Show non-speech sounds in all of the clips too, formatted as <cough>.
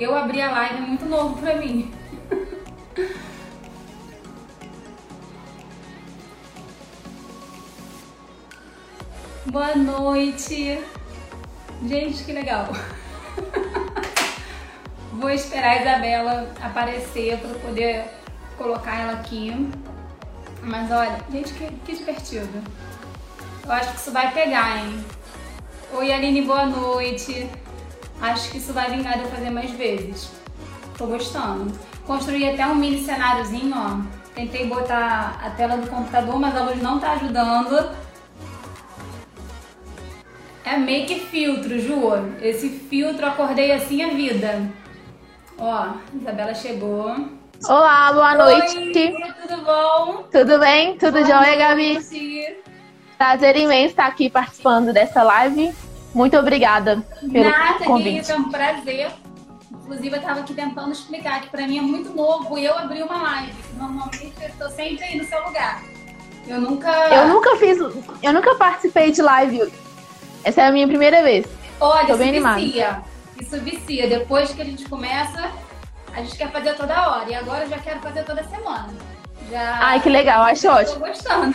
eu, abri a live, é muito novo pra mim. <laughs> Boa noite! Gente, que legal! <laughs> Vou esperar a Isabela aparecer para poder colocar ela aqui. Mas olha, gente, que, que divertido. Eu acho que isso vai pegar, hein? Oi, Aline, boa noite. Acho que isso vai vingar de eu fazer mais vezes. Tô gostando. Construí até um mini cenáriozinho, ó. Tentei botar a tela do computador, mas a luz não tá ajudando. É make filtro, Ju. Esse filtro acordei assim a vida. Ó, Isabela chegou. Olá, boa noite. Oi, tudo bom? Tudo bem? Tudo Boa jóia, Gabi? Prazer imenso estar aqui participando dessa live. Muito obrigada pelo Nada, convite. é um prazer. Inclusive, eu tava aqui tentando explicar que pra mim é muito novo eu abri uma live. Normalmente eu tô sempre aí no seu lugar. Eu nunca. Eu nunca fiz, eu nunca participei de live. Essa é a minha primeira vez. Olha, tô isso bem animada. vicia. Isso vicia. Depois que a gente começa, a gente quer fazer toda hora. E agora eu já quero fazer toda semana. Já. Ai, que legal, acho ótimo. Tô gostando.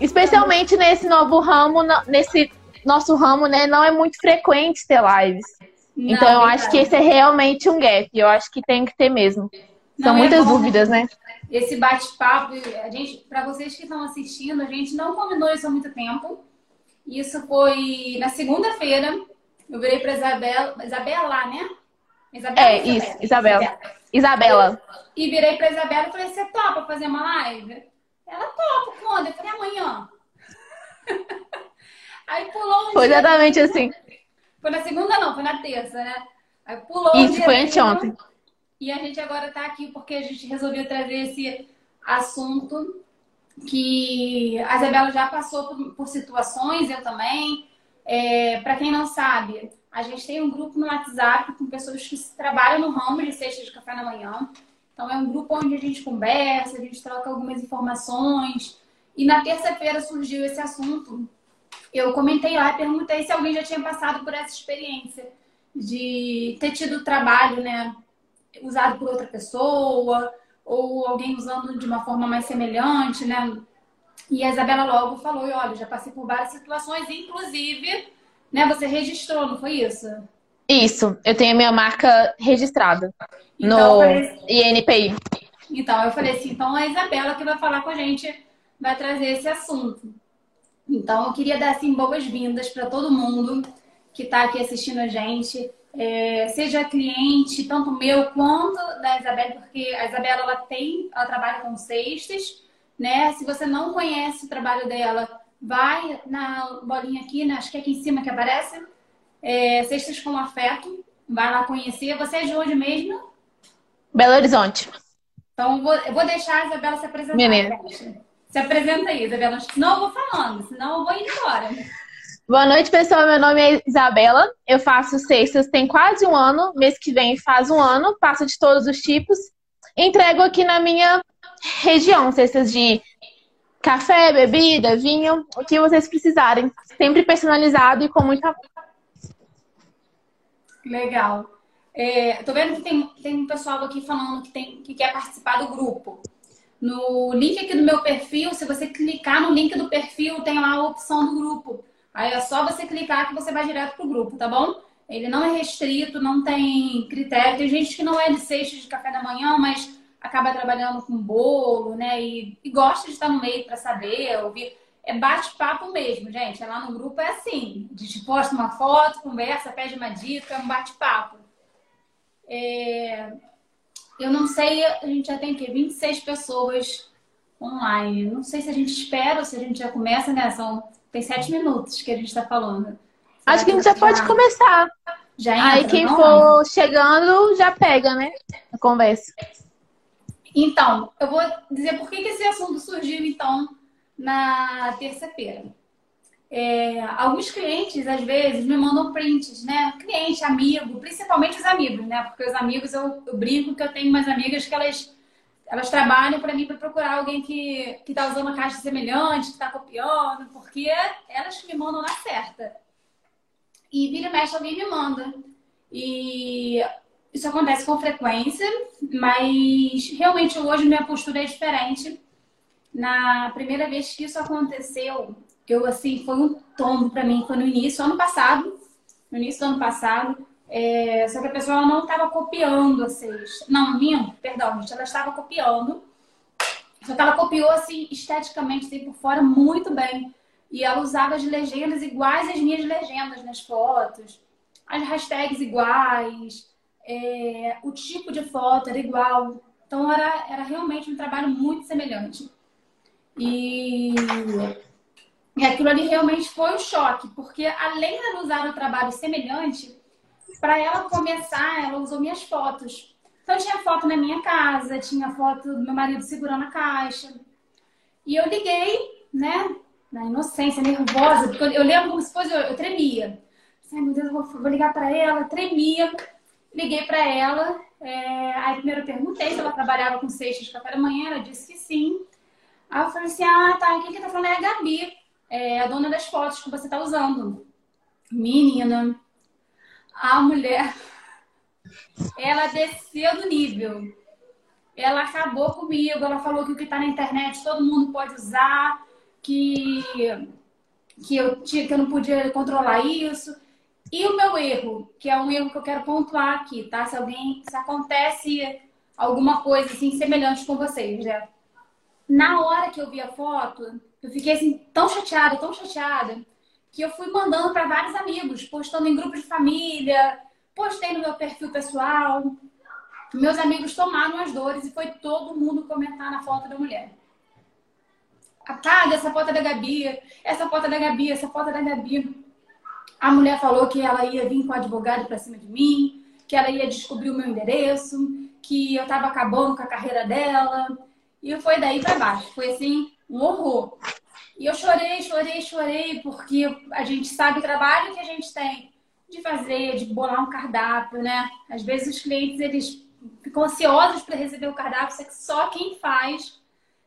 Especialmente nesse novo ramo, nesse nosso ramo, né? Não é muito frequente ter lives. Então eu Não, acho que esse é realmente um gap. Eu acho que tem que ter mesmo. São Não, é muitas bom. dúvidas, né? esse bate-papo, a gente, para vocês que estão assistindo, a gente não combinou isso há muito tempo. Isso foi na segunda-feira. Eu virei para Isabela, Isabela, né? Isabela, É, isso, Isabela. Isabela. E virei para Isabela e falei: "Você topa fazer uma live?" Ela topa quando? Eu falei: "Amanhã". <laughs> Aí pulou um Foi dia. exatamente assim. Foi na segunda não, foi na terça, né? Aí pulou um Isso, foi anteontem. E a gente agora está aqui porque a gente resolveu trazer esse assunto que a Isabela já passou por, por situações, eu também. É, Para quem não sabe, a gente tem um grupo no WhatsApp com pessoas que trabalham no ramo de cesta de café na manhã. Então é um grupo onde a gente conversa, a gente troca algumas informações. E na terça-feira surgiu esse assunto. Eu comentei lá e perguntei se alguém já tinha passado por essa experiência de ter tido trabalho, né? usado por outra pessoa, ou alguém usando de uma forma mais semelhante, né? E a Isabela logo falou, e olha, já passei por várias situações, inclusive, né, você registrou, não foi isso? Isso, eu tenho a minha marca registrada Então, no falei, INPI. então, eu falei assim, então a Isabela que vai falar com a gente, vai trazer esse assunto. Então, eu queria dar, assim, boas-vindas para todo mundo que está aqui assistindo a gente, é, seja cliente, tanto meu quanto da Isabela, porque a Isabela ela tem, ela trabalha com cestas, né? Se você não conhece o trabalho dela, vai na bolinha aqui, né? acho que é aqui em cima que aparece, é, Cestas com Afeto, vai lá conhecer. Você é de onde mesmo? Belo Horizonte. Então eu vou, eu vou deixar a Isabela se apresentar. Menina. Se apresenta aí, Isabela. Senão eu vou falando, senão eu vou indo embora. Boa noite, pessoal. Meu nome é Isabela. Eu faço cestas tem quase um ano. Mês que vem faz um ano. Faço de todos os tipos. Entrego aqui na minha região cestas de café, bebida, vinho, o que vocês precisarem. Sempre personalizado e com muita. Legal. É, tô vendo que tem, tem um pessoal aqui falando que, tem, que quer participar do grupo. No link aqui do meu perfil, se você clicar no link do perfil, tem lá a opção do grupo. Aí é só você clicar que você vai direto pro grupo, tá bom? Ele não é restrito, não tem critério. Tem gente que não é de sexta de café da manhã, mas acaba trabalhando com bolo, né? E, e gosta de estar no meio para saber, ouvir. É bate-papo mesmo, gente. É lá no grupo é assim. A gente posta uma foto, conversa, pede uma dica, é um bate-papo. É... Eu não sei, a gente já tem o quê? 26 pessoas online. Não sei se a gente espera ou se a gente já começa, né? São... Tem sete minutos que a gente está falando. Acho que a gente já pode começar. Já Aí entra, quem não? for chegando já pega, né? A conversa. Então, eu vou dizer por que, que esse assunto surgiu, então, na terça-feira. É, alguns clientes, às vezes, me mandam prints, né? Cliente, amigo, principalmente os amigos, né? Porque os amigos, eu, eu brinco que eu tenho umas amigas que elas, elas trabalham para mim para procurar alguém que, que tá usando uma caixa semelhante, que tá copiando, porque elas que me mandam na certa. E vira e mexe, alguém me manda. E isso acontece com frequência, mas realmente hoje minha postura é diferente. Na primeira vez que isso aconteceu, eu assim, foi um tombo para mim, foi no início, ano passado, no início do ano passado. É, só que a pessoa não estava copiando a cesta. Não, minha, perdão, gente, ela estava copiando. Só que ela copiou assim, esteticamente, assim, por fora, muito bem. E ela usava as legendas iguais às minhas legendas nas fotos, as hashtags iguais, é, o tipo de foto era igual. Então era, era realmente um trabalho muito semelhante. E, e aquilo ali realmente foi um choque, porque além de usar um trabalho semelhante, para ela começar, ela usou minhas fotos. Então tinha foto na minha casa, tinha foto do meu marido segurando a caixa. E eu liguei, né? Na inocência, nervosa, porque eu, lembro como se fosse, eu, eu tremia. Ai, meu Deus, eu vou, vou ligar para ela, tremia. Liguei para ela. É, aí primeiro eu perguntei se ela trabalhava com cestas de café da manhã, ela disse que sim. Aí eu falei assim: ah, tá, quem que tá falando é a Gabi, é a dona das fotos que você tá usando. Menina, a mulher, ela desceu do nível. Ela acabou comigo, ela falou que o que tá na internet todo mundo pode usar, que, que, eu, tinha, que eu não podia controlar isso. E o meu erro, que é um erro que eu quero pontuar aqui, tá? Se alguém, se acontece alguma coisa assim semelhante com vocês, né? Na hora que eu vi a foto, eu fiquei assim tão chateada, tão chateada, que eu fui mandando para vários amigos, postando em grupos de família, postei no meu perfil pessoal. Meus amigos tomaram as dores e foi todo mundo comentar na foto da mulher. Apaga essa foto é da Gabi, essa foto é da Gabi, essa foto é da Gabi. A mulher falou que ela ia vir com o advogado para cima de mim, que ela ia descobrir o meu endereço, que eu estava acabando com a carreira dela. E foi daí para baixo. Foi assim, um horror. E eu chorei, chorei, chorei, porque a gente sabe o trabalho que a gente tem de fazer, de bolar um cardápio, né? Às vezes os clientes eles ficam ansiosos para receber o cardápio, só que só quem faz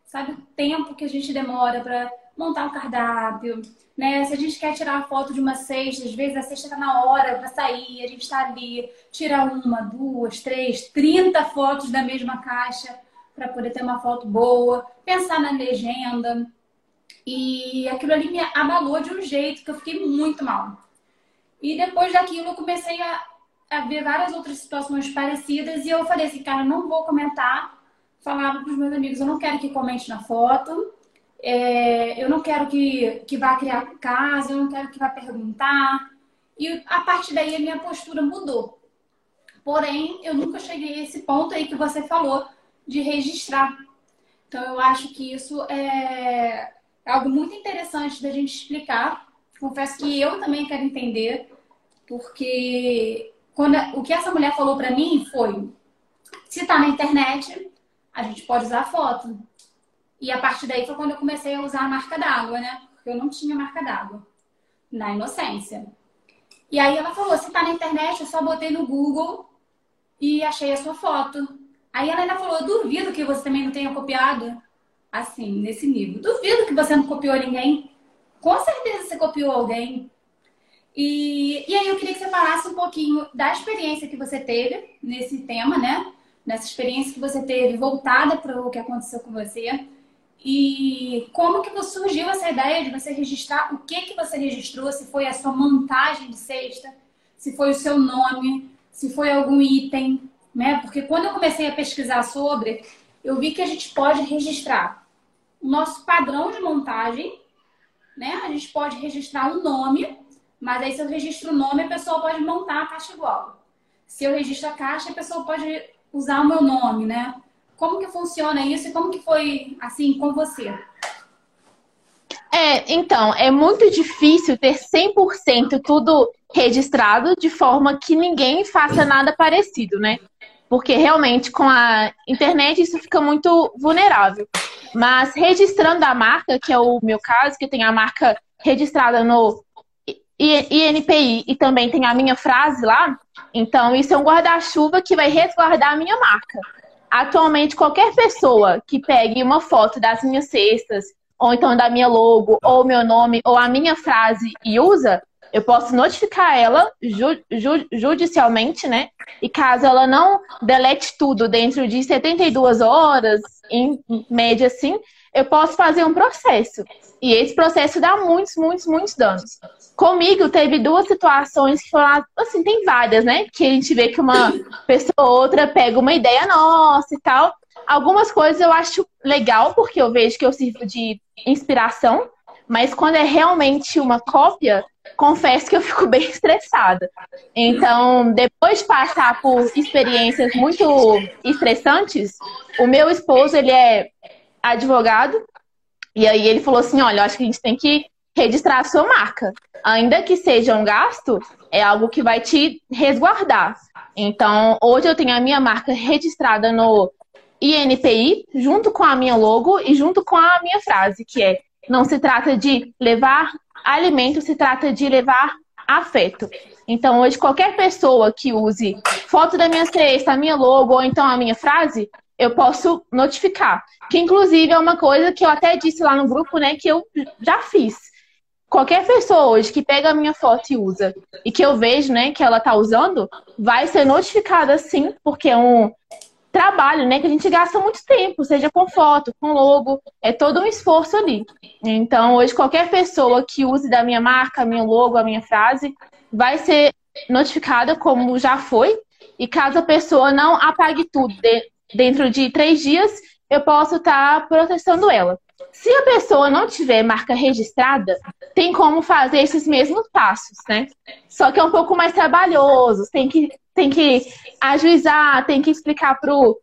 sabe o tempo que a gente demora para montar um cardápio, né? Se a gente quer tirar a foto de uma cesta, às vezes a cesta está na hora para sair, a gente está ali, tira uma, duas, três, trinta fotos da mesma caixa para poder ter uma foto boa, pensar na legenda. E aquilo ali me abalou de um jeito que eu fiquei muito mal. E depois daquilo eu comecei a, a ver várias outras situações parecidas e eu falei assim, cara, não vou comentar. Falava para os meus amigos, eu não quero que comente na foto, é, eu não quero que, que vá criar casa, eu não quero que vá perguntar. E a partir daí a minha postura mudou. Porém, eu nunca cheguei a esse ponto aí que você falou de registrar. Então, eu acho que isso é algo muito interessante da gente explicar. Confesso que eu também quero entender, porque quando, o que essa mulher falou para mim foi: se tá na internet, a gente pode usar foto. E a partir daí foi quando eu comecei a usar a marca d'água, né? Porque eu não tinha marca d'água. Na inocência. E aí ela falou: se tá na internet, eu só botei no Google e achei a sua foto. Aí ela ainda falou: duvido que você também não tenha copiado. Assim, nesse nível. Duvido que você não copiou ninguém. Com certeza você copiou alguém. E, e aí eu queria que você falasse um pouquinho da experiência que você teve nesse tema, né? Nessa experiência que você teve voltada para o que aconteceu com você e como que surgiu essa ideia de você registrar? O que que você registrou? Se foi a sua montagem de cesta? Se foi o seu nome? Se foi algum item? Né? Porque quando eu comecei a pesquisar sobre, eu vi que a gente pode registrar o nosso padrão de montagem, né? A gente pode registrar um nome, mas aí se eu registro o nome, a pessoa pode montar a caixa igual. Se eu registro a caixa, a pessoa pode usar o meu nome, né? Como que funciona isso e como que foi assim com você? É, então, é muito difícil ter 100% tudo registrado de forma que ninguém faça nada parecido, né? Porque realmente com a internet isso fica muito vulnerável. Mas registrando a marca, que é o meu caso, que tem a marca registrada no INPI e também tem a minha frase lá, então isso é um guarda-chuva que vai resguardar a minha marca. Atualmente, qualquer pessoa que pegue uma foto das minhas cestas, ou então da minha logo, ou meu nome, ou a minha frase e usa, eu posso notificar ela ju, ju, judicialmente, né? E caso ela não delete tudo dentro de 72 horas, em média assim, eu posso fazer um processo. E esse processo dá muitos, muitos, muitos danos. Comigo teve duas situações que foram, assim, tem várias, né? Que a gente vê que uma pessoa ou outra pega uma ideia nossa e tal. Algumas coisas eu acho legal, porque eu vejo que eu sirvo de inspiração, mas quando é realmente uma cópia, confesso que eu fico <laughs> bem estressada. Então, depois de passar por experiências muito estressantes, o meu esposo, ele é advogado, e aí ele falou assim, olha, eu acho que a gente tem que registrar a sua marca. Ainda que seja um gasto, é algo que vai te resguardar. Então, hoje eu tenho a minha marca registrada no INPI, junto com a minha logo e junto com a minha frase, que é não se trata de levar alimento, se trata de levar afeto. Então, hoje, qualquer pessoa que use foto da minha cesta, a minha logo ou então a minha frase, eu posso notificar. Que, inclusive, é uma coisa que eu até disse lá no grupo, né, que eu já fiz. Qualquer pessoa hoje que pega a minha foto e usa, e que eu vejo, né, que ela tá usando, vai ser notificada sim, porque é um, trabalho, né? Que a gente gasta muito tempo, seja com foto, com logo, é todo um esforço ali. Então, hoje, qualquer pessoa que use da minha marca, meu logo, a minha frase, vai ser notificada como já foi. E caso a pessoa não apague tudo de, dentro de três dias, eu posso estar tá ela. Se a pessoa não tiver marca registrada, tem como fazer esses mesmos passos, né? Só que é um pouco mais trabalhoso, tem que tem que ajuizar, tem que explicar pro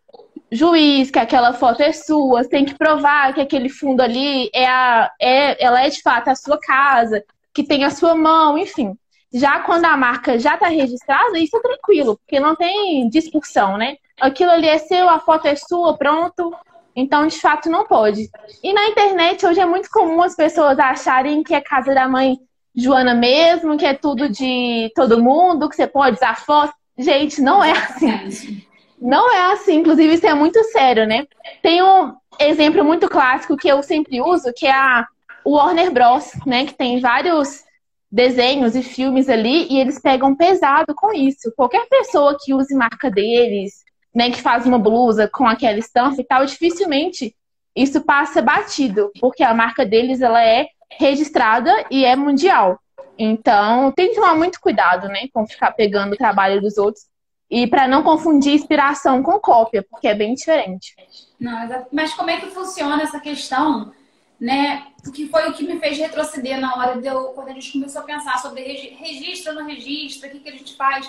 juiz que aquela foto é sua, tem que provar que aquele fundo ali é, a, é ela é de fato a sua casa, que tem a sua mão, enfim. Já quando a marca já está registrada, isso é tranquilo, porque não tem discussão, né? Aquilo ali é seu, a foto é sua, pronto. Então, de fato, não pode. E na internet, hoje é muito comum as pessoas acharem que é casa da mãe Joana mesmo, que é tudo de todo mundo, que você pode usar foto. Gente, não é assim. Não é assim. Inclusive, isso é muito sério, né? Tem um exemplo muito clássico que eu sempre uso, que é a Warner Bros., né? Que tem vários desenhos e filmes ali e eles pegam pesado com isso. Qualquer pessoa que use marca deles, né, que faz uma blusa com aquela estampa e tal, dificilmente isso passa batido, porque a marca deles ela é registrada e é mundial. Então, tem que tomar muito cuidado, né, com ficar pegando o trabalho dos outros e para não confundir inspiração com cópia, porque é bem diferente. Não, mas como é que funciona essa questão, né? Porque foi o que me fez retroceder na hora de eu, quando a gente começou a pensar sobre registro ou não registro, o que, que a gente faz.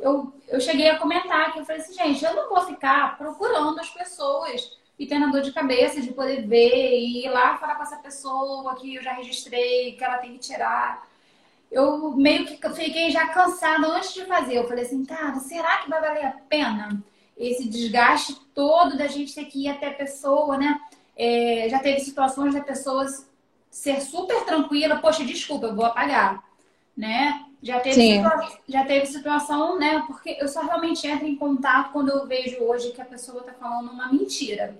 Eu, eu cheguei a comentar que eu falei assim, gente, eu não vou ficar procurando as pessoas e tendo dor de cabeça de poder ver e ir lá falar com essa pessoa que eu já registrei, que ela tem que tirar eu meio que fiquei já cansada antes de fazer. Eu falei assim, cara, será que vai valer a pena esse desgaste todo da gente ter que ir até a pessoa, né? É, já teve situações da pessoa ser super tranquila, poxa, desculpa, eu vou apagar, né? Já teve, situa já teve situação, né? Porque eu só realmente entro em contato quando eu vejo hoje que a pessoa tá falando uma mentira,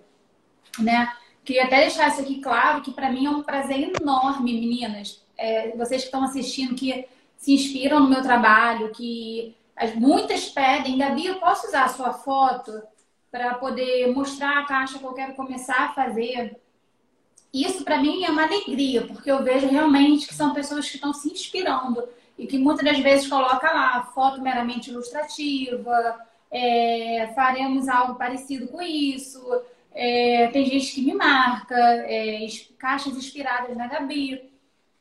né? Queria até deixar isso aqui claro, que para mim é um prazer enorme, meninas, é, vocês que estão assistindo, que se inspiram no meu trabalho, que as, muitas pedem, Gabi, eu posso usar a sua foto para poder mostrar a caixa que eu quero começar a fazer. Isso para mim é uma alegria, porque eu vejo realmente que são pessoas que estão se inspirando e que muitas das vezes coloca lá foto meramente ilustrativa, é, faremos algo parecido com isso. É, tem gente que me marca, é, caixas inspiradas na Gabi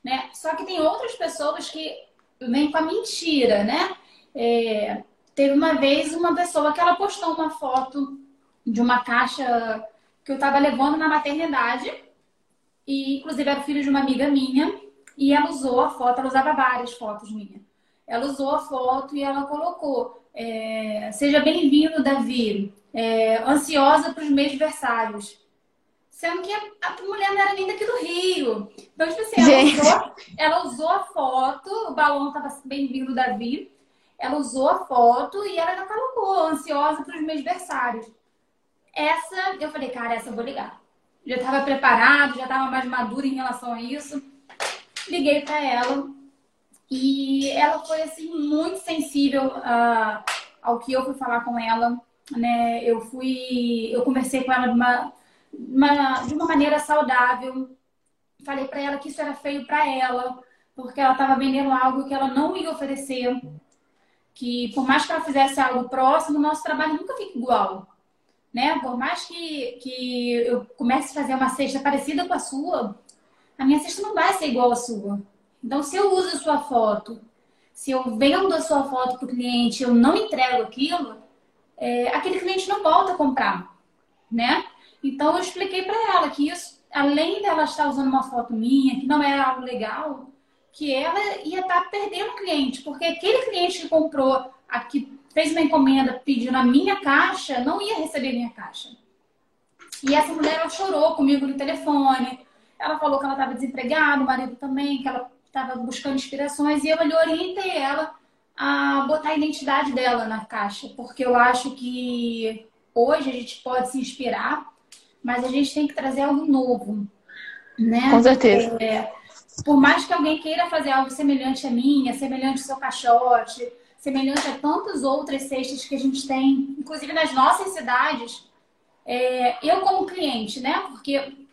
né? Só que tem outras pessoas que vêm com a mentira, né? É, teve uma vez uma pessoa que ela postou uma foto de uma caixa que eu estava levando na maternidade e inclusive era filho de uma amiga minha e ela usou a foto, ela usava várias fotos minhas. Ela usou a foto e ela colocou é, seja bem-vindo, Davi. É, ansiosa para os meus versários. Sendo que a, mulher não era nem daqui do Rio. Então, tipo assim, ela usou, ela usou, a foto, o balão estava bem-vindo, Davi. Ela usou a foto e ela colocou, ansiosa para os meus versários. Essa, eu falei, cara, essa eu vou ligar. Já estava preparado, já estava mais madura em relação a isso. Liguei para ela E ela foi assim muito sensível uh, ao que eu fui falar com ela, né? Eu fui, eu conversei com ela de uma, uma de uma maneira saudável. Falei para ela que isso era feio para ela, porque ela estava vendendo algo que ela não ia oferecer. Que por mais que ela fizesse algo próximo, nosso trabalho nunca fica igual. Né? Por mais que, que eu comece a fazer uma cesta parecida com a sua, a minha cesta não vai ser igual à sua. Então, se eu uso a sua foto, se eu vendo a sua foto para o cliente eu não entrego aquilo, é, aquele cliente não volta a comprar, né? Então, eu expliquei para ela que isso, além dela estar usando uma foto minha, que não é algo legal, que ela ia estar tá perdendo cliente, porque aquele cliente que comprou, aqui fez uma encomenda pedindo a minha caixa, não ia receber minha caixa. E essa mulher ela chorou comigo no telefone. Ela falou que ela estava desempregada, o marido também, que ela estava buscando inspirações e eu ali orientei ela a botar a identidade dela na caixa, porque eu acho que hoje a gente pode se inspirar, mas a gente tem que trazer algo novo, né? Com certeza. É, por mais que alguém queira fazer algo semelhante a minha, semelhante ao seu caixote, semelhante a tantas outras cestas que a gente tem, inclusive nas nossas cidades, é, eu como cliente, né? Porque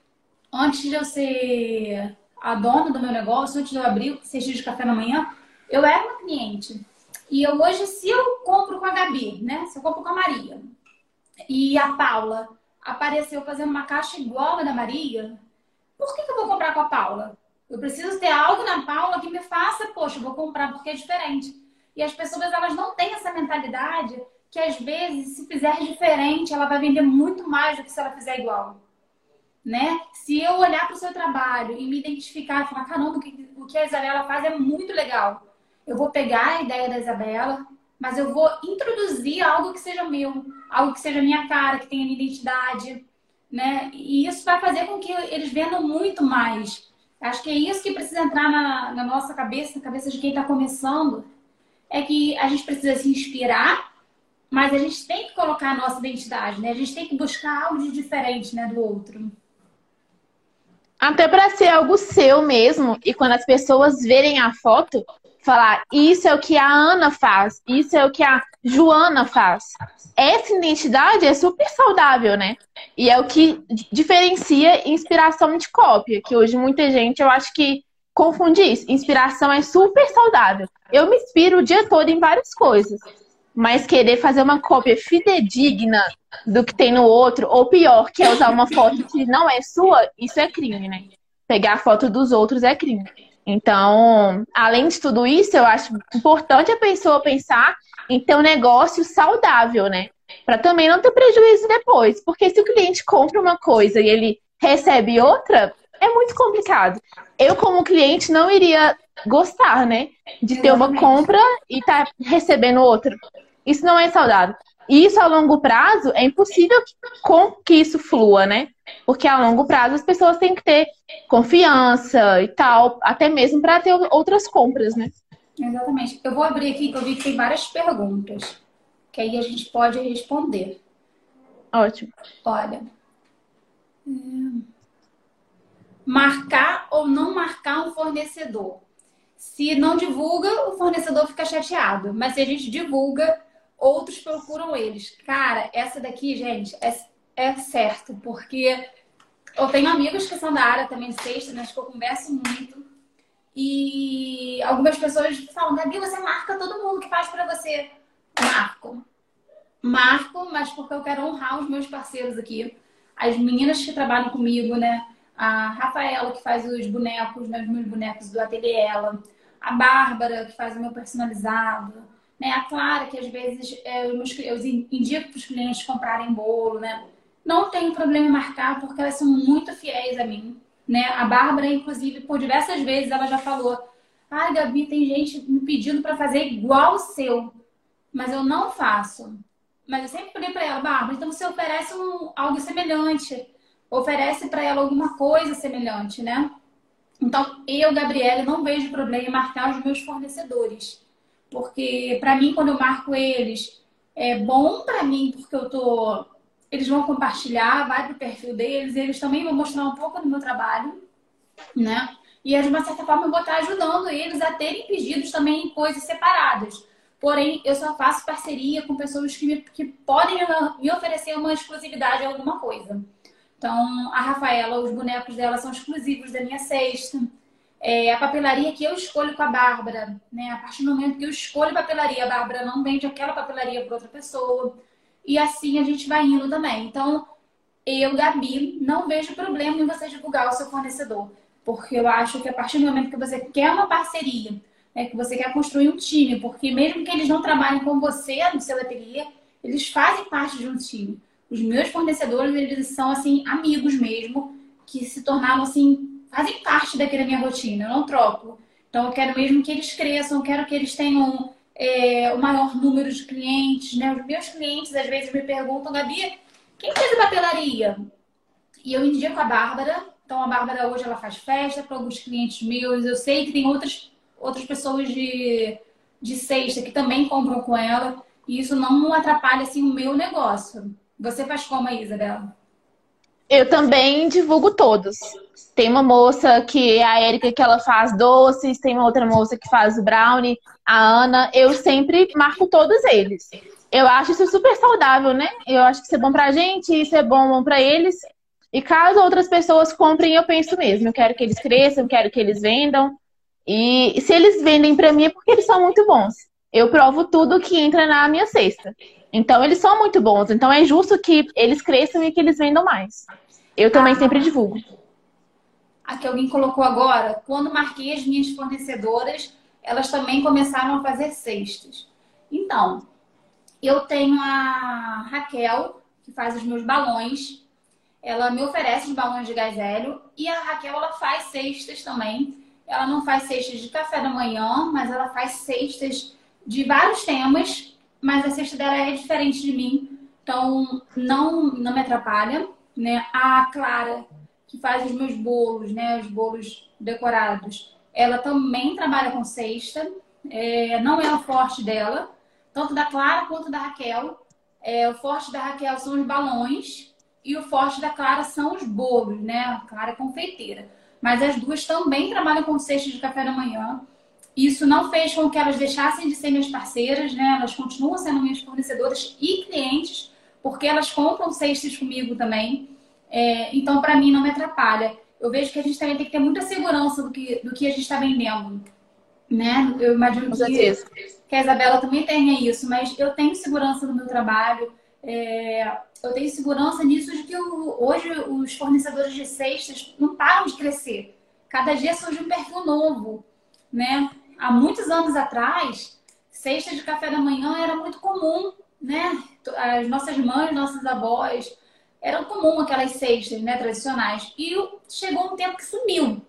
antes de eu ser a dona do meu negócio, antes de eu abrir o cestinho de café na manhã, eu era uma cliente. E eu hoje, se eu compro com a Gabi, né? Se eu compro com a Maria e a Paula apareceu fazendo uma caixa igual a da Maria, por que, que eu vou comprar com a Paula? Eu preciso ter algo na Paula que me faça, poxa, eu vou comprar porque é diferente. E as pessoas, elas não têm essa mentalidade que às vezes, se fizer diferente, ela vai vender muito mais do que se ela fizer igual né? Se eu olhar para o seu trabalho e me identificar e falar, caramba, o que, o que a Isabela faz é muito legal. Eu vou pegar a ideia da Isabela, mas eu vou introduzir algo que seja meu, algo que seja minha cara, que tenha minha identidade, né? E isso vai fazer com que eles vendam muito mais. Acho que é isso que precisa entrar na, na nossa cabeça, na cabeça de quem está começando, é que a gente precisa se inspirar, mas a gente tem que colocar a nossa identidade, né? A gente tem que buscar algo de diferente, né, do outro. Até para ser algo seu mesmo. E quando as pessoas verem a foto, falar: Isso é o que a Ana faz, isso é o que a Joana faz. Essa identidade é super saudável, né? E é o que diferencia inspiração de cópia, que hoje muita gente, eu acho que confunde isso. Inspiração é super saudável. Eu me inspiro o dia todo em várias coisas. Mas querer fazer uma cópia fidedigna do que tem no outro, ou pior, que é usar uma foto que não é sua, isso é crime, né? Pegar a foto dos outros é crime. Então, além de tudo isso, eu acho importante a pessoa pensar em ter um negócio saudável, né? Para também não ter prejuízo depois. Porque se o cliente compra uma coisa e ele recebe outra, é muito complicado. Eu, como cliente, não iria gostar, né? De ter uma compra e estar tá recebendo outra. Isso não é saudável. E isso a longo prazo é impossível com que isso flua, né? Porque a longo prazo as pessoas têm que ter confiança e tal, até mesmo para ter outras compras, né? Exatamente. Eu vou abrir aqui que eu vi que tem várias perguntas, que aí a gente pode responder. Ótimo. Olha. É, marcar ou não marcar um fornecedor. Se não divulga, o fornecedor fica chateado. Mas se a gente divulga, outros procuram eles. Cara, essa daqui, gente, é, é certo, porque eu tenho amigos que são da área também de sexta, né? Que eu converso muito. E algumas pessoas falam, Gabi, você marca todo mundo que faz para você. Marco. Marco, mas porque eu quero honrar os meus parceiros aqui. As meninas que trabalham comigo, né? A Rafaela, que faz os bonecos, né? os meus bonecos do ateliê ela. A Bárbara, que faz o meu personalizado né? A Clara, que às vezes é, eu, indico para os clientes comprarem bolo, né? Não tem problema em marcar, porque elas são muito fiéis a mim. Né? A Bárbara, inclusive, por diversas vezes, ela já falou: Ai, Gabi, tem gente me pedindo para fazer igual o seu, mas eu não faço. Mas eu sempre falei para ela, Bárbara, então você oferece um, algo semelhante, oferece para ela alguma coisa semelhante, né? Então, eu, Gabriela, não vejo problema em marcar os meus fornecedores. Porque para mim, quando eu marco eles, é bom para mim porque eu tô eles vão compartilhar, vai pro perfil deles, eles também vão mostrar um pouco do meu trabalho, né? e de uma certa forma eu vou estar ajudando eles a terem pedidos também em coisas separadas. Porém, eu só faço parceria com pessoas que, me, que podem me oferecer uma exclusividade em alguma coisa. Então, a Rafaela, os bonecos dela são exclusivos da minha cesta. É, a papelaria que eu escolho com a Bárbara, né? A partir do momento que eu escolho papelaria, a Bárbara não vende aquela papelaria para outra pessoa. E assim a gente vai indo também. Então, eu, Gabi, não vejo problema em você divulgar o seu fornecedor. Porque eu acho que a partir do momento que você quer uma parceria, né, que você quer construir um time, porque mesmo que eles não trabalhem com você no seu ateliê, eles fazem parte de um time. Os meus fornecedores, eles são, assim, amigos mesmo, que se tornaram, assim, fazem parte daquela minha rotina. Eu não troco. Então, eu quero mesmo que eles cresçam, quero que eles tenham é, o maior número de clientes, né? Os meus clientes, às vezes, me perguntam, Gabi, quem fez a papelaria? E eu indico a Bárbara. Então, a Bárbara hoje, ela faz festa para alguns clientes meus. Eu sei que tem outras, outras pessoas de, de sexta que também compram com ela. E isso não atrapalha, assim, o meu negócio. Você faz como Isabela? Eu também divulgo todos. Tem uma moça que é a Érica que ela faz doces, tem uma outra moça que faz brownie, a Ana. Eu sempre marco todos eles. Eu acho isso super saudável, né? Eu acho que isso é bom pra gente, isso é bom, pra eles. E caso outras pessoas comprem, eu penso mesmo. Eu quero que eles cresçam, quero que eles vendam. E se eles vendem pra mim é porque eles são muito bons. Eu provo tudo que entra na minha cesta. Então, eles são muito bons. Então, é justo que eles cresçam e que eles vendam mais. Eu também ah, sempre divulgo. Aqui alguém colocou agora, quando marquei as minhas fornecedoras, elas também começaram a fazer cestas. Então, eu tenho a Raquel, que faz os meus balões. Ela me oferece os balões de gás hélio. E a Raquel, ela faz cestas também. Ela não faz cestas de café da manhã, mas ela faz cestas de vários temas mas a cesta dela é diferente de mim, então não, não me atrapalha, né? A Clara, que faz os meus bolos, né? Os bolos decorados, ela também trabalha com cesta, é, não é o forte dela, tanto da Clara quanto da Raquel. É, o forte da Raquel são os balões e o forte da Clara são os bolos, né? A Clara é confeiteira. Mas as duas também trabalham com cesta de café da manhã. Isso não fez com que elas deixassem de ser minhas parceiras, né? Elas continuam sendo minhas fornecedoras e clientes, porque elas compram cestas comigo também. É, então, para mim, não me atrapalha. Eu vejo que a gente também tem que ter muita segurança do que, do que a gente está vendendo. Né? Eu imagino que, que a Isabela também tenha isso, mas eu tenho segurança no meu trabalho. É, eu tenho segurança nisso de que eu, hoje os fornecedores de cestas não param de crescer. Cada dia surge um perfil novo, né? Há muitos anos atrás, cesta de café da manhã era muito comum, né? As nossas mães, nossas avós, eram comum aquelas cestas, né, tradicionais. E chegou um tempo que sumiu.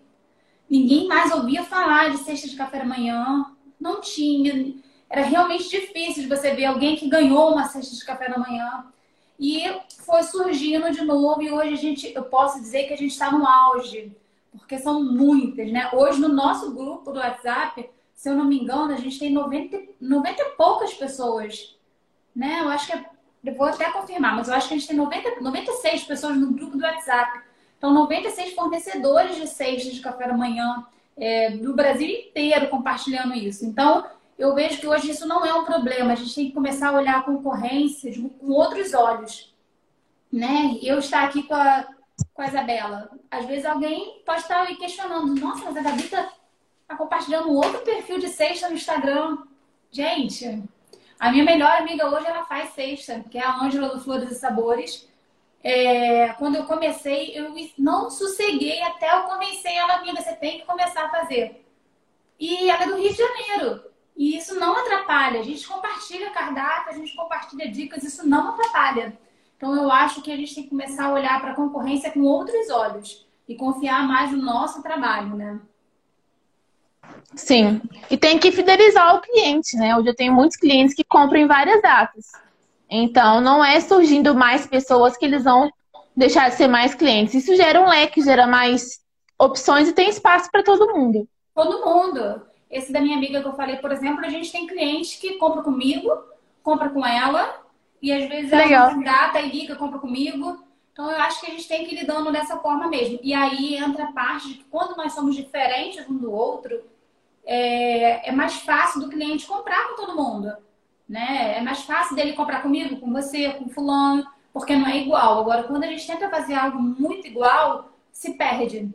Ninguém mais ouvia falar de cesta de café da manhã, não tinha. Era realmente difícil de você ver alguém que ganhou uma cesta de café da manhã. E foi surgindo de novo e hoje a gente, eu posso dizer que a gente está no auge, porque são muitas, né? Hoje no nosso grupo do WhatsApp se eu não me engano, a gente tem 90, 90 e poucas pessoas. Né? Eu acho que é, eu vou até confirmar, mas eu acho que a gente tem 90, 96 pessoas no grupo do WhatsApp. Então, 96 fornecedores de cestas de café da manhã é, do Brasil inteiro compartilhando isso. Então, eu vejo que hoje isso não é um problema. A gente tem que começar a olhar a concorrência com outros olhos. Né? Eu estar aqui com a, com a Isabela. Às vezes alguém pode estar aí questionando, nossa, mas a Gabi tá tá compartilhando um outro perfil de cesta no Instagram. Gente, a minha melhor amiga hoje ela faz cesta, que é a Ângela do Flores e Sabores. É, quando eu comecei, eu não sosseguei até eu convencer ela, amiga, você tem que começar a fazer. E ela é do Rio de Janeiro. E isso não atrapalha. A gente compartilha cardápio, a gente compartilha dicas, isso não atrapalha. Então eu acho que a gente tem que começar a olhar para a concorrência com outros olhos e confiar mais no nosso trabalho, né? Sim. E tem que fidelizar o cliente, né? Hoje eu tenho muitos clientes que compram em várias datas. Então, não é surgindo mais pessoas que eles vão deixar de ser mais clientes. Isso gera um leque, gera mais opções e tem espaço para todo mundo. Todo mundo. Esse da minha amiga que eu falei, por exemplo, a gente tem clientes que compram comigo, compra com ela, e às vezes ela Legal. data e liga, compra comigo. Então, eu acho que a gente tem que ir lidando dessa forma mesmo. E aí entra a parte de que quando nós somos diferentes um do outro, é, é mais fácil do cliente comprar com todo mundo. Né? É mais fácil dele comprar comigo, com você, com fulano, porque não é igual. Agora, quando a gente tenta fazer algo muito igual, se perde.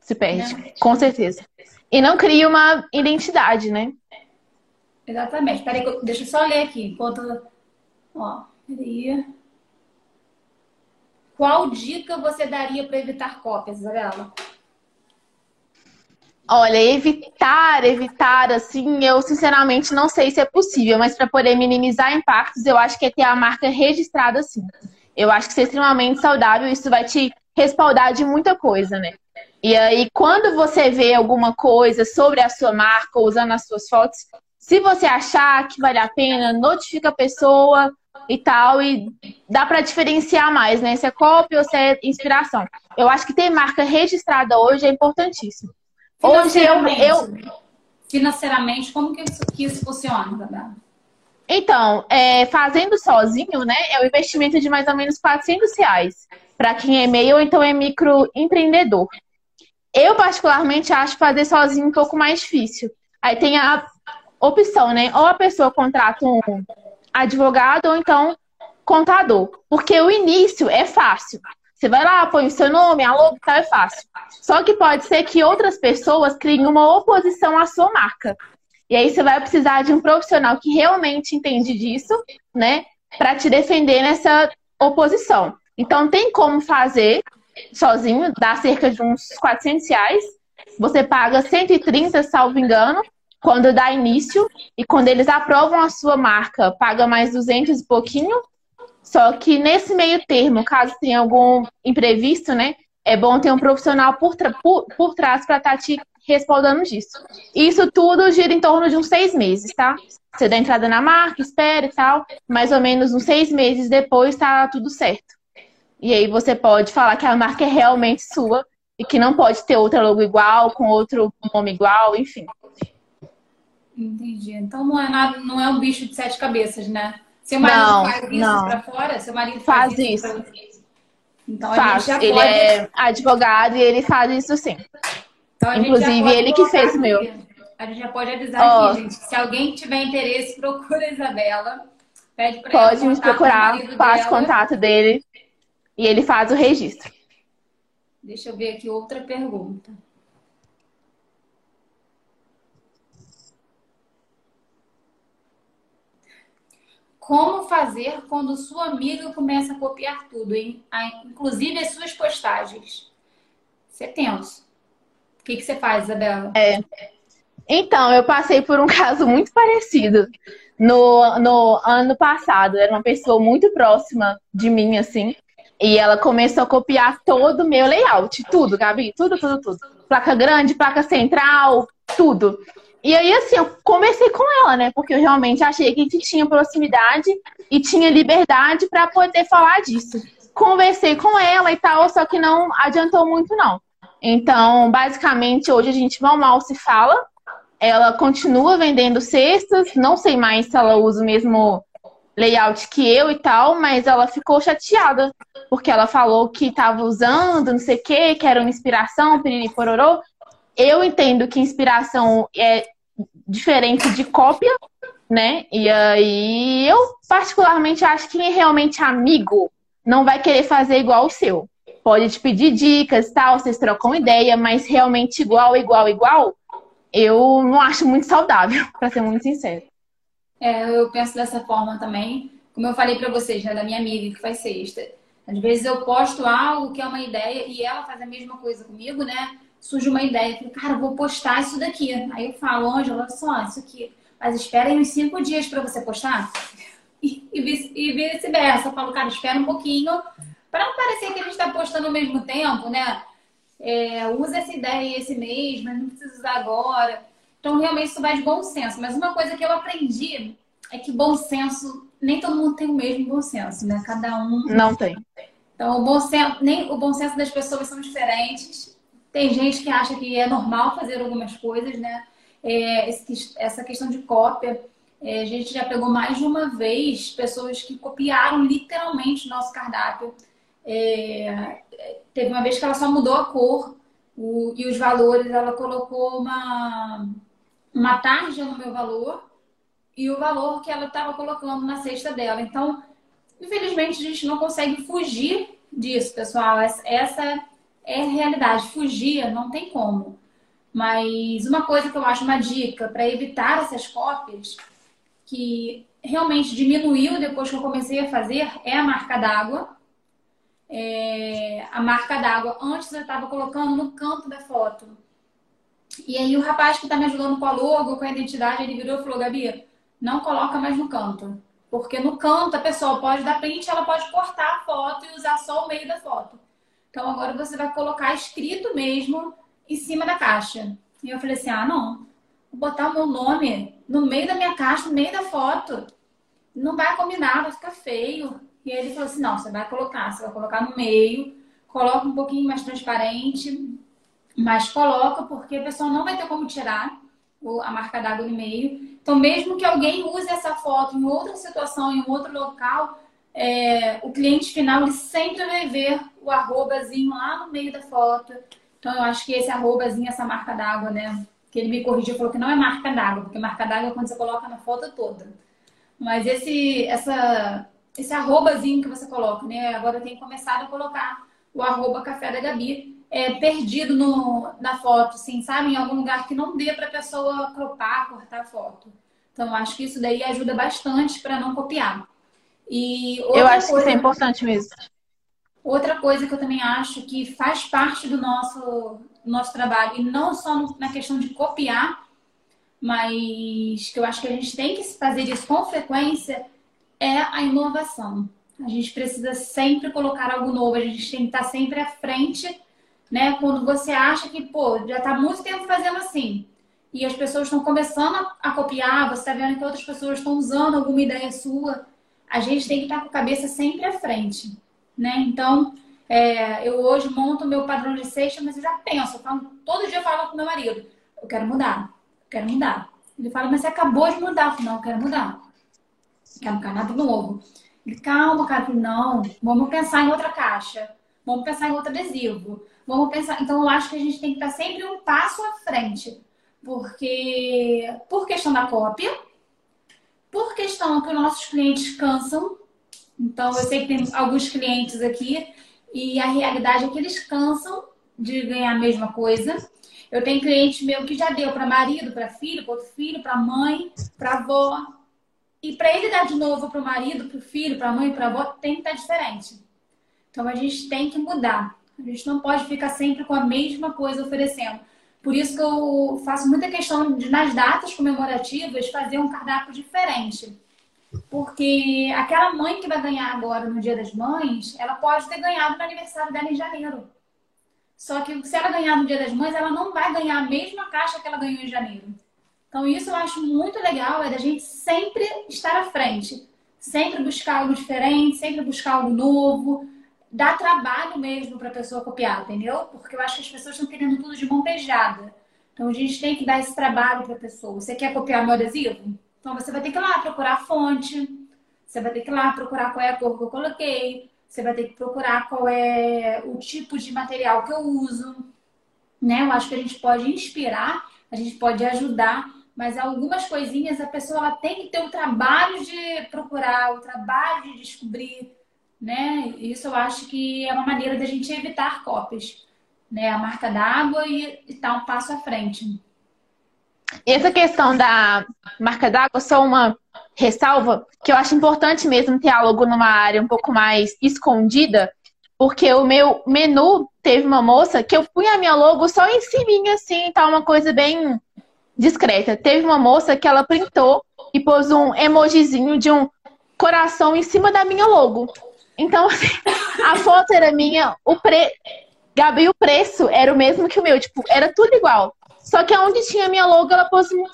Se perde, né? com certeza. E não cria uma identidade, né? Exatamente. Peraí, deixa eu só ler aqui. Enquanto... Ó, peraí. Qual dica você daria para evitar cópias, Isabela? Olha, evitar, evitar, assim, eu sinceramente não sei se é possível, mas para poder minimizar impactos, eu acho que é ter a marca registrada assim. Eu acho que ser extremamente saudável, isso vai te respaldar de muita coisa, né? E aí, quando você vê alguma coisa sobre a sua marca, usando as suas fotos, se você achar que vale a pena, notifica a pessoa, e tal, e dá para diferenciar mais, né? Se é cópia ou se é inspiração. Eu acho que ter marca registrada hoje é importantíssimo. Hoje eu, eu... Financeiramente, como que isso, que isso funciona, Gabriela? Então, é, fazendo sozinho, né, é um investimento de mais ou menos 400 reais para quem é meio ou então é microempreendedor. Eu, particularmente, acho fazer sozinho um pouco mais difícil. Aí tem a opção, né? Ou a pessoa contrata um advogado ou então contador. Porque o início é fácil. Você vai lá, põe o seu nome, a logo, tá, é fácil. Só que pode ser que outras pessoas criem uma oposição à sua marca. E aí você vai precisar de um profissional que realmente entende disso, né, para te defender nessa oposição. Então tem como fazer sozinho, dá cerca de uns 400 reais. Você paga 130, salvo engano, quando dá início e quando eles aprovam a sua marca, paga mais 200 e pouquinho. Só que nesse meio termo, caso tenha algum imprevisto, né, é bom ter um profissional por, por, por trás para estar tá te respaldando disso. Isso tudo gira em torno de uns seis meses, tá? Você dá entrada na marca, espera e tal, mais ou menos uns seis meses depois tá tudo certo. E aí você pode falar que a marca é realmente sua e que não pode ter outra logo igual, com outro nome igual, enfim. Entendi. Então não é nada, não é um bicho de sete cabeças, né? Seu marido não, faz isso não. pra fora? Seu marido faz, faz isso. isso. Então faz. ele pode... é advogado e ele faz isso sim. Então, Inclusive ele que fez o meu. A gente já pode avisar oh. aqui, gente. Se alguém tiver interesse, procura a Isabela. Pede pra pode me procurar, o contato dele e ele faz o registro. Deixa eu ver aqui outra pergunta. Como fazer quando sua amiga começa a copiar tudo, hein? inclusive as suas postagens? Você é tenso. O que, que você faz, Isabela? É. Então, eu passei por um <laughs> caso muito parecido no, no ano passado. Era uma pessoa muito próxima de mim, assim. E ela começou a copiar todo o meu layout. Tudo, Gabi. Tudo, tudo, tudo. Placa grande, placa central, tudo. E aí, assim, eu conversei com ela, né? Porque eu realmente achei que a gente tinha proximidade e tinha liberdade para poder falar disso. Conversei com ela e tal, só que não adiantou muito, não. Então, basicamente, hoje a gente mal mal se fala. Ela continua vendendo cestas, não sei mais se ela usa o mesmo layout que eu e tal, mas ela ficou chateada, porque ela falou que estava usando, não sei o quê, que era uma inspiração, piriri pororô. Eu entendo que inspiração é diferente de cópia, né? E aí eu particularmente acho que quem é realmente amigo não vai querer fazer igual o seu. Pode te pedir dicas, tal, vocês trocam ideia, mas realmente igual, igual, igual, eu não acho muito saudável, <laughs> para ser muito sincero. É, eu penso dessa forma também. Como eu falei para vocês, né, da minha amiga que faz sexta. Às vezes eu posto algo que é uma ideia e ela faz a mesma coisa comigo, né? Surge uma ideia, eu falei, cara, vou postar isso daqui. Aí eu falo, Ângela, só isso aqui. Mas espera aí uns cinco dias para você postar. E, e vice-versa. Eu falo, cara, espera um pouquinho. Para não parecer que a gente está postando ao mesmo tempo, né? É, usa essa ideia esse mês, mas não precisa usar agora. Então, realmente, isso vai de bom senso. Mas uma coisa que eu aprendi é que bom senso, nem todo mundo tem o mesmo bom senso, né? Cada um. Não tem. Então, o bom senso, nem o bom senso das pessoas são diferentes. Tem gente que acha que é normal fazer algumas coisas, né? É, essa questão de cópia, é, a gente já pegou mais de uma vez pessoas que copiaram literalmente nosso cardápio. É, teve uma vez que ela só mudou a cor o, e os valores, ela colocou uma, uma tarja no meu valor e o valor que ela estava colocando na cesta dela. Então, infelizmente, a gente não consegue fugir disso, pessoal. Essa é realidade. Fugir não tem como. Mas uma coisa que eu acho uma dica para evitar essas cópias, que realmente diminuiu depois que eu comecei a fazer, é a marca d'água. É, a marca d'água, antes eu estava colocando no canto da foto. E aí o rapaz que está me ajudando com a logo, com a identidade, ele virou e falou, Gabi, não coloca mais no canto. Porque no canto a pessoa pode dar print, ela pode cortar a foto e usar só o meio da foto. Então agora você vai colocar escrito mesmo em cima da caixa. E eu falei assim: ah, não, vou botar o meu nome no meio da minha caixa, no meio da foto. Não vai combinar, vai ficar feio. E ele falou assim: não, você vai colocar, você vai colocar no meio, coloca um pouquinho mais transparente, mas coloca porque a pessoa não vai ter como tirar a marca d'água no meio. Então, mesmo que alguém use essa foto em outra situação, em outro local, é, o cliente final ele sempre vai ver o arrobazinho lá no meio da foto. Então, eu acho que esse arrobazinho, essa marca d'água, né? Que ele me corrigiu, falou que não é marca d'água, porque marca d'água é quando você coloca na foto toda. Mas esse, essa, esse arrobazinho que você coloca, né? Agora eu tenho começado a colocar o arroba café da Gabi é, perdido no, na foto, assim, sabe? Em algum lugar que não dê para a pessoa cropar, cortar a foto. Então, acho que isso daí ajuda bastante para não copiar. E eu acho coisa... que isso é importante mesmo. Outra coisa que eu também acho que faz parte do nosso, nosso trabalho, e não só na questão de copiar, mas que eu acho que a gente tem que fazer isso com frequência, é a inovação. A gente precisa sempre colocar algo novo, a gente tem que estar sempre à frente, né? Quando você acha que, pô, já está muito tempo fazendo assim, e as pessoas estão começando a copiar, você está vendo que outras pessoas estão usando alguma ideia sua, a gente tem que estar com a cabeça sempre à frente né? Então, é, eu hoje monto o meu padrão de cesta, mas eu já penso, eu falo, todo dia eu falo com meu marido, eu quero mudar, eu quero mudar. Ele fala, mas você acabou de mudar. Eu falo, não, eu quero mudar. Eu quero um canal novo. Ele, calma, cara, não, vamos pensar em outra caixa, vamos pensar em outro adesivo, vamos pensar. Então, eu acho que a gente tem que estar sempre um passo à frente, porque por questão da cópia, por questão que os nossos clientes cansam então, eu sei que tem alguns clientes aqui e a realidade é que eles cansam de ganhar a mesma coisa. Eu tenho cliente meu que já deu para marido, para filho, para outro filho, para mãe, para avó. E para ele dar de novo para o marido, para o filho, para a mãe, para a avó, tem que estar diferente. Então a gente tem que mudar. A gente não pode ficar sempre com a mesma coisa oferecendo. Por isso que eu faço muita questão de, nas datas comemorativas, fazer um cardápio diferente. Porque aquela mãe que vai ganhar agora no Dia das Mães, ela pode ter ganhado no aniversário dela em janeiro. Só que se ela ganhar no Dia das Mães, ela não vai ganhar a mesma caixa que ela ganhou em janeiro. Então, isso eu acho muito legal, é da gente sempre estar à frente. Sempre buscar algo diferente, sempre buscar algo novo. Dar trabalho mesmo para a pessoa copiar, entendeu? Porque eu acho que as pessoas estão querendo tudo de mão beijada. Então, a gente tem que dar esse trabalho para a pessoa. Você quer copiar meu adesivo? Então você vai ter que ir lá procurar a fonte, você vai ter que ir lá procurar qual é a cor que eu coloquei, você vai ter que procurar qual é o tipo de material que eu uso. Né? Eu acho que a gente pode inspirar, a gente pode ajudar, mas algumas coisinhas a pessoa ela tem que ter o trabalho de procurar, o trabalho de descobrir, né? Isso eu acho que é uma maneira da gente evitar cópias, né? A marca d'água e estar tá um passo à frente. Essa questão da marca d'água, só uma ressalva, que eu acho importante mesmo ter algo numa área um pouco mais escondida, porque o meu menu teve uma moça que eu fui a minha logo só em cima, assim, tá uma coisa bem discreta. Teve uma moça que ela printou e pôs um emojizinho de um coração em cima da minha logo. Então, assim, a foto era minha, o pre... Gabi, o preço era o mesmo que o meu, tipo, era tudo igual. Só que onde tinha a minha logo, ela pôs um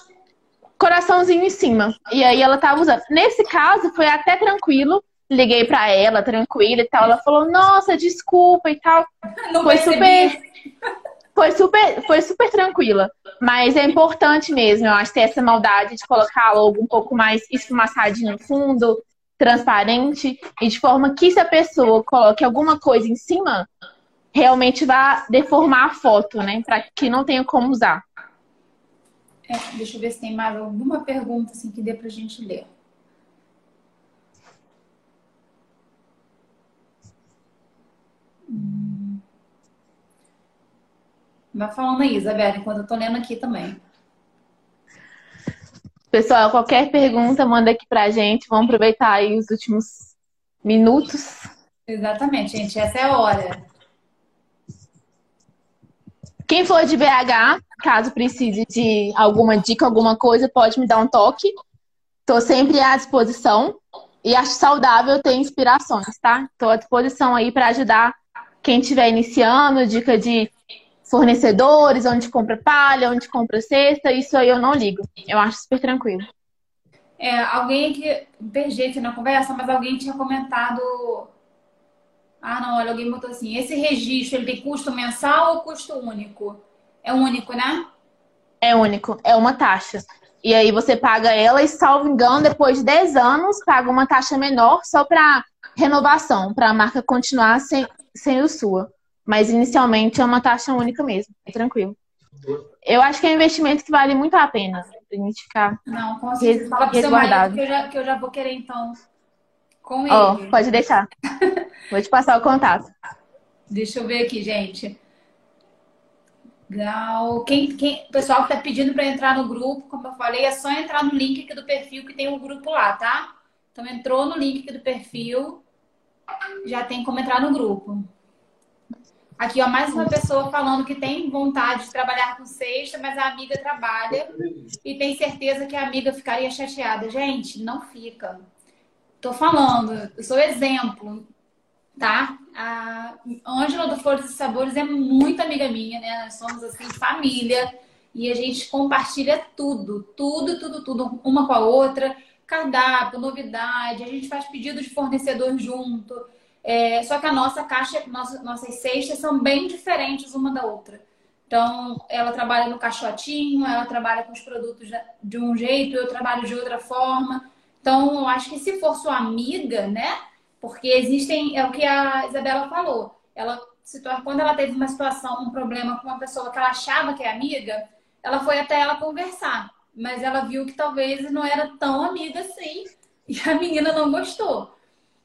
coraçãozinho em cima. E aí ela tava usando. Nesse caso, foi até tranquilo. Liguei pra ela, tranquila e tal. Ela falou, nossa, desculpa e tal. Não foi super. Foi super, foi super tranquila. Mas é importante mesmo, eu acho, ter essa maldade de colocar logo um pouco mais esfumaçadinho no fundo, transparente e de forma que se a pessoa coloque alguma coisa em cima, realmente vá deformar a foto, né? Para que não tenha como usar. É, deixa eu ver se tem mais alguma pergunta assim que dê para a gente ler. Hum. Vai falando aí, Isabela, enquanto eu tô lendo aqui também. Pessoal, qualquer pergunta, manda aqui pra gente. Vamos aproveitar aí os últimos minutos. Exatamente, gente. Essa é a hora. Quem for de BH, caso precise de alguma dica, alguma coisa, pode me dar um toque. Estou sempre à disposição. E acho saudável ter inspirações, tá? Estou à disposição aí para ajudar quem estiver iniciando, dica de fornecedores, onde compra palha, onde compra cesta, isso aí eu não ligo. Eu acho super tranquilo. É, alguém que. Perdi aqui na conversa, mas alguém tinha comentado. Ah, não, olha, alguém botou assim: esse registro ele tem custo mensal ou custo único? É único, né? É único, é uma taxa. E aí você paga ela e, salvo engano, depois de 10 anos, paga uma taxa menor só para renovação, para a marca continuar sem, sem o sua. Mas inicialmente é uma taxa única mesmo, é tranquilo. Eu acho que é um investimento que vale muito a pena pra gente ficar Não, com certeza. Fala pro seu marido que eu, já, que eu já vou querer, então, com ele. Oh, pode deixar. <laughs> vou te passar o contato. Deixa eu ver aqui, gente. Legal. Quem, quem, o pessoal que tá pedindo para entrar no grupo, como eu falei, é só entrar no link aqui do perfil que tem o um grupo lá, tá? Então entrou no link aqui do perfil, já tem como entrar no grupo. Aqui, ó, mais uma pessoa falando que tem vontade de trabalhar com sexta, mas a amiga trabalha e tem certeza que a amiga ficaria chateada. Gente, não fica. Tô falando, eu sou exemplo, tá? A Ângela do Flores e Sabores é muito amiga minha, né? Nós somos assim, família e a gente compartilha tudo, tudo, tudo, tudo, uma com a outra, cardápio, novidade, a gente faz pedido de fornecedor junto. É, só que a nossa caixa, nossa, nossas cestas são bem diferentes uma da outra. Então, ela trabalha no caixotinho, ela trabalha com os produtos de um jeito, eu trabalho de outra forma. Então, eu acho que se for sua amiga, né? Porque existem, é o que a Isabela falou. Ela quando ela teve uma situação, um problema com uma pessoa que ela achava que é amiga, ela foi até ela conversar. Mas ela viu que talvez não era tão amiga assim. <laughs> E a menina não gostou.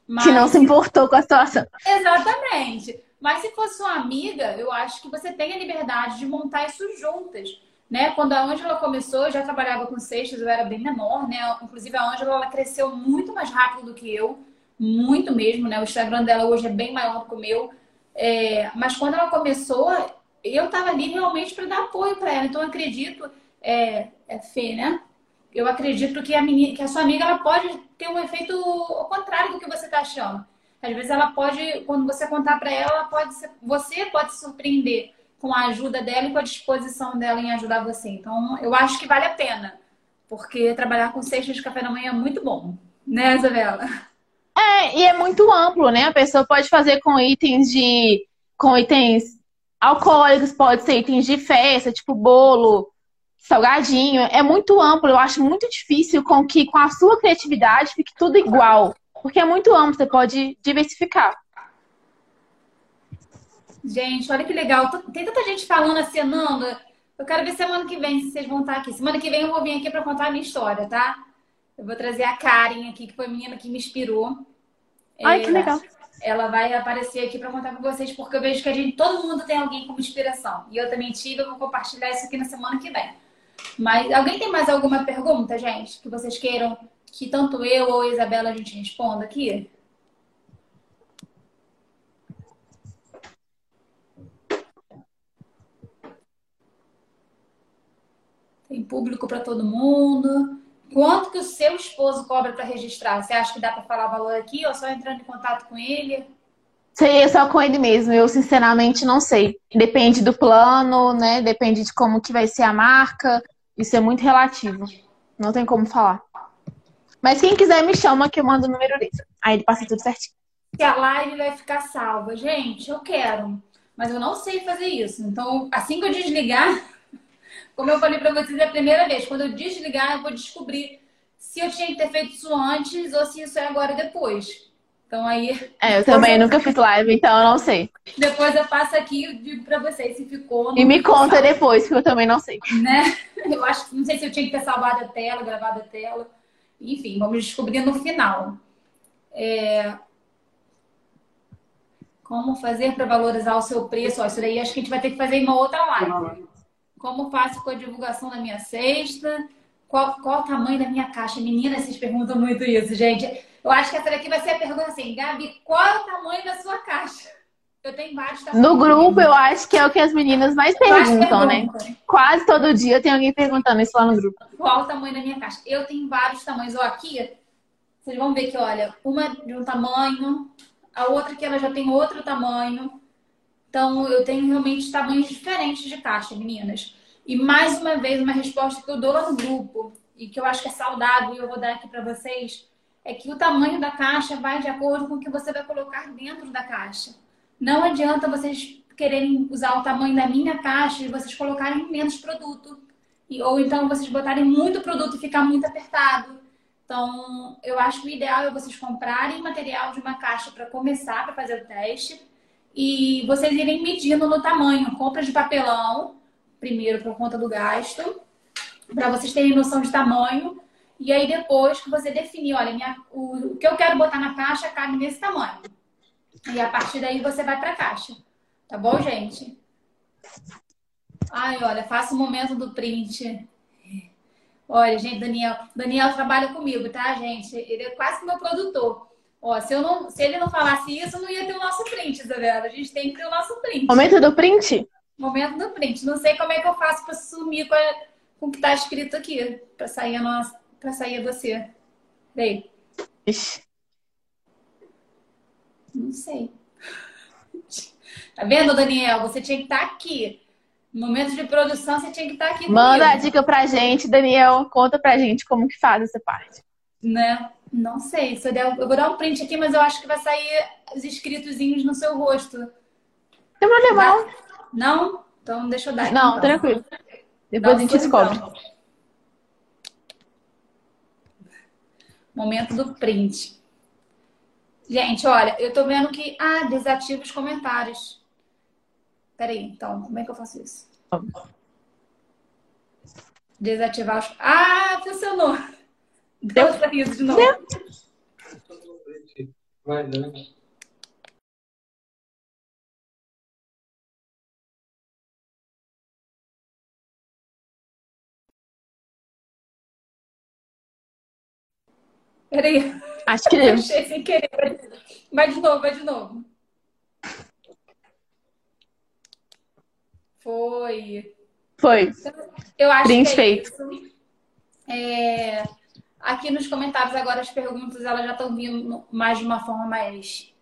Mas... Que não se importou com a situação. Exatamente. Mas se fosse sua amiga, eu acho que você tem a liberdade de montar isso juntas. Né? Quando a Ângela começou, eu já trabalhava com cestas, eu era bem menor, né? Inclusive a Ângela ela cresceu muito mais rápido do que eu, muito mesmo, né? O Instagram dela hoje é bem maior que o meu. É... Mas quando ela começou, eu estava ali realmente para dar apoio para ela. Então eu acredito, é, é Fê, né? Eu acredito que a, menina, que a sua amiga ela pode ter um efeito ao contrário do que você está achando. Às vezes ela pode, quando você contar para ela, pode ser, você pode se surpreender com a ajuda dela e com a disposição dela em ajudar você. Então, eu acho que vale a pena, porque trabalhar com cestas de café da manhã é muito bom, né, Isabela? É, e é muito amplo, né? A pessoa pode fazer com itens de com itens alcoólicos, pode ser itens de festa, tipo bolo, salgadinho. É muito amplo, eu acho muito difícil com que com a sua criatividade fique tudo igual. Porque é muito amplo, você pode diversificar. Gente, olha que legal. Tem tanta gente falando assim, Nanda. Eu quero ver semana que vem se vocês vão estar aqui. Semana que vem eu vou vir aqui para contar a minha história, tá? Eu vou trazer a Karen aqui, que foi a menina que me inspirou. Ai, que legal. Ela vai aparecer aqui para contar com vocês, porque eu vejo que a gente, todo mundo tem alguém como inspiração. E eu também tive, eu vou compartilhar isso aqui na semana que vem. Mas alguém tem mais alguma pergunta, gente, que vocês queiram que tanto eu ou a Isabela a gente responda aqui? Tem público para todo mundo. Quanto que o seu esposo cobra para registrar? Você acha que dá para falar valor aqui ou só entrando em contato com ele? Sei, só com ele mesmo. Eu sinceramente não sei. Depende do plano, né? Depende de como que vai ser a marca. Isso é muito relativo. Não tem como falar. Mas quem quiser me chama que eu mando o número dele. Aí ele passa tudo certinho. Que a live vai ficar salva. Gente, eu quero. Mas eu não sei fazer isso. Então, assim que eu desligar, <laughs> como eu falei para vocês é a primeira vez, quando eu desligar, eu vou descobrir se eu tinha que ter feito isso antes ou se isso é agora depois. Então aí. É, eu também eu... nunca fiz live, então eu não sei. Depois eu passo aqui e digo pra vocês se ficou. E me conta salvo. depois, porque eu também não sei. Né? <laughs> Eu acho que não sei se eu tinha que ter salvado a tela, gravado a tela. Enfim, vamos descobrir no final. É... Como fazer para valorizar o seu preço? Ó, isso daí acho que a gente vai ter que fazer em uma outra live. Como faço com a divulgação da minha cesta? Qual, qual o tamanho da minha caixa? Meninas, vocês perguntam muito isso, gente. Eu acho que essa daqui vai ser a pergunta assim, Gabi, qual é o tamanho da sua caixa? Eu tenho vários tamanhos. No grupo, eu acho que é o que as meninas mais perguntam, né? Quase todo dia tem alguém perguntando isso lá no grupo. Qual o tamanho da minha caixa? Eu tenho vários tamanhos. Ó, aqui, vocês vão ver que, olha, uma de um tamanho, a outra que ela já tem outro tamanho. Então, eu tenho realmente tamanhos diferentes de caixa, meninas. E mais uma vez, uma resposta que eu dou lá no grupo e que eu acho que é saudável e eu vou dar aqui para vocês é que o tamanho da caixa vai de acordo com o que você vai colocar dentro da caixa. Não adianta vocês quererem usar o tamanho da minha caixa e vocês colocarem menos produto. Ou então vocês botarem muito produto e ficar muito apertado. Então, eu acho que o ideal é vocês comprarem material de uma caixa para começar, para fazer o teste. E vocês irem medindo no tamanho. Compra de papelão, primeiro por conta do gasto, para vocês terem noção de tamanho. E aí depois que você definir, olha, minha, o, o que eu quero botar na caixa cabe nesse tamanho. E a partir daí você vai para a caixa. Tá bom, gente? Ai, olha, faça o momento do print. Olha, gente, Daniel, Daniel trabalha comigo, tá, gente? Ele é quase que meu produtor. Ó, se, eu não, se ele não falasse isso, não ia ter o nosso print, Isabela. A gente tem que ter o nosso print. Momento do print? Momento do print. Não sei como é que eu faço para sumir com, a, com o que tá escrito aqui, para sair a nossa, para sair você. Peraí. Ixi. Não sei. <laughs> Tá vendo, Daniel? Você tinha que estar tá aqui. No momento de produção, você tinha que estar aqui Manda comigo. a dica pra gente, Daniel. Conta pra gente como que faz essa parte. Né? Não sei. Se eu, der, eu vou dar um print aqui, mas eu acho que vai sair os escritozinhos no seu rosto. Tem problema, não. Não? Então deixa eu dar aqui. Não, então. tranquilo. Depois a gente descobre. Então. Momento do print. Gente, olha, eu tô vendo que. Ah, desativa os comentários. Peraí, então, como é que eu faço isso? Desativar os. Ah, funcionou! Deu sorriso de novo. Vai, Peraí. Acho que deu. <laughs> Achei sem querer. Vai de novo, vai de novo. Foi. Foi. Eu acho Print que é feito. Isso. É... Aqui nos comentários agora as perguntas elas já estão vindo mais de uma forma mais,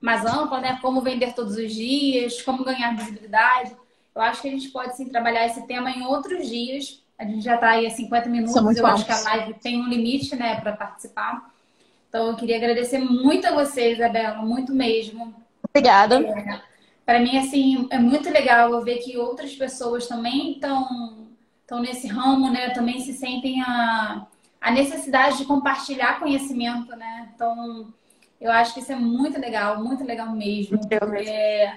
mais ampla, né? Como vender todos os dias, como ganhar visibilidade. Eu acho que a gente pode sim trabalhar esse tema em outros dias. A gente já está aí a 50 minutos. Eu acho que a live tem um limite, né, para participar. Então, eu queria agradecer muito a você, Isabela, muito mesmo. Obrigada. É, para mim, assim, é muito legal eu ver que outras pessoas também estão estão nesse ramo, né? Também se sentem a, a necessidade de compartilhar conhecimento, né? Então, eu acho que isso é muito legal, muito legal mesmo. mesmo. É,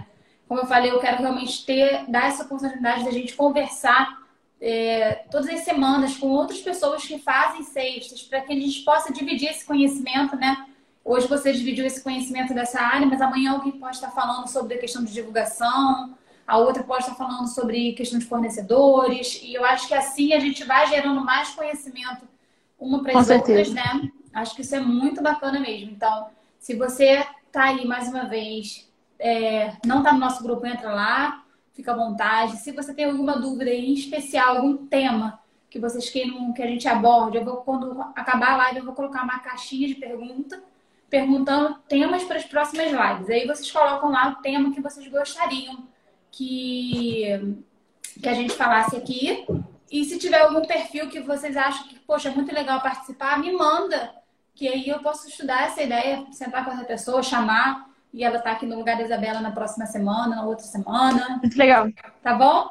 como eu falei, eu quero realmente ter, dar essa oportunidade da gente conversar é, todas as semanas com outras pessoas que fazem cestas, para que a gente possa dividir esse conhecimento, né? Hoje você dividiu esse conhecimento dessa área, mas amanhã alguém pode estar falando sobre a questão de divulgação, a outra pode estar falando sobre questão de fornecedores, e eu acho que assim a gente vai gerando mais conhecimento uma para as outras, né? Acho que isso é muito bacana mesmo. Então, se você tá aí mais uma vez, é, não tá no nosso grupo, entra lá fica à vontade. Se você tem alguma dúvida em especial, algum tema que vocês queiram que a gente aborde, eu vou, quando acabar a live, eu vou colocar uma caixinha de pergunta, perguntando temas para as próximas lives. Aí vocês colocam lá o tema que vocês gostariam que, que a gente falasse aqui. E se tiver algum perfil que vocês acham que, poxa, é muito legal participar, me manda. Que aí eu posso estudar essa ideia, sentar com essa pessoa, chamar e ela está aqui no lugar da Isabela na próxima semana, na outra semana. Muito legal. Tá bom?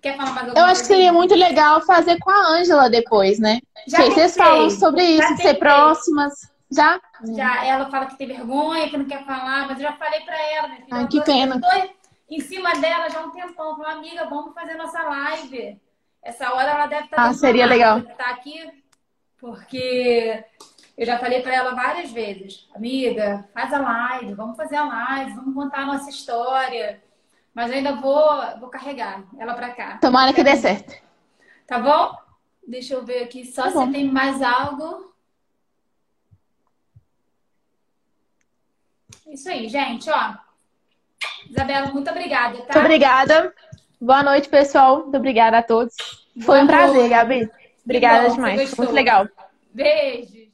Quer falar mais alguma Eu acho que seria muito legal fazer com a Ângela depois, né? Já que vocês falam sobre isso, de ser próximas. Já? Já. Ela fala que tem vergonha, que não quer falar, mas eu já falei pra ela, minha filha. Ai, que pena. Eu tô em cima dela já há um tempão. Falei, amiga, vamos fazer nossa live. Essa hora ela deve estar. Tá ah, seria legal. Tá aqui, porque eu já falei para ela várias vezes, amiga, faz a live, vamos fazer a live, vamos contar a nossa história. Mas eu ainda vou, vou carregar ela para cá. Tomara que dê certo. Tá bom? Deixa eu ver aqui só tá se bom. tem mais algo. Isso aí, gente, ó. Isabela, muito obrigada, tá? Muito obrigada. Boa noite, pessoal. Muito obrigada a todos. Boa Foi um noite. prazer, Gabi. Obrigada bom, demais. Muito legal. Beijo.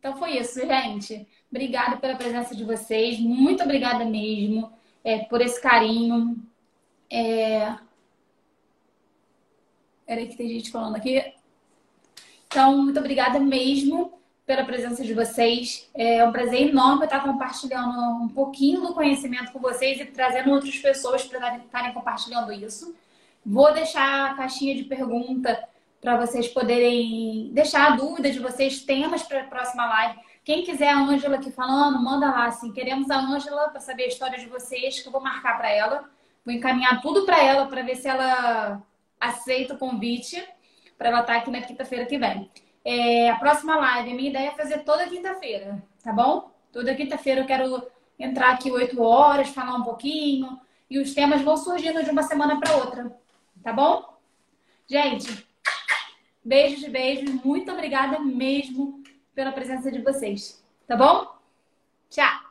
Então foi isso, gente. Obrigada pela presença de vocês. Muito obrigada mesmo é, por esse carinho. É... Peraí que tem gente falando aqui. Então, muito obrigada mesmo pela presença de vocês. É um prazer enorme estar compartilhando um pouquinho do conhecimento com vocês e trazendo outras pessoas para estarem compartilhando isso. Vou deixar a caixinha de pergunta para vocês poderem deixar a dúvida de vocês, temas para a próxima live. Quem quiser a Ângela aqui falando, manda lá assim. Queremos a Ângela para saber a história de vocês, que eu vou marcar para ela. Vou encaminhar tudo para ela para ver se ela aceita o convite para ela estar aqui na quinta-feira que vem. É, a próxima live, minha ideia é fazer toda quinta-feira, tá bom? Toda quinta-feira eu quero entrar aqui 8 horas, falar um pouquinho. E os temas vão surgindo de uma semana para outra, tá bom? Gente, beijos beijos. Muito obrigada mesmo pela presença de vocês, tá bom? Tchau!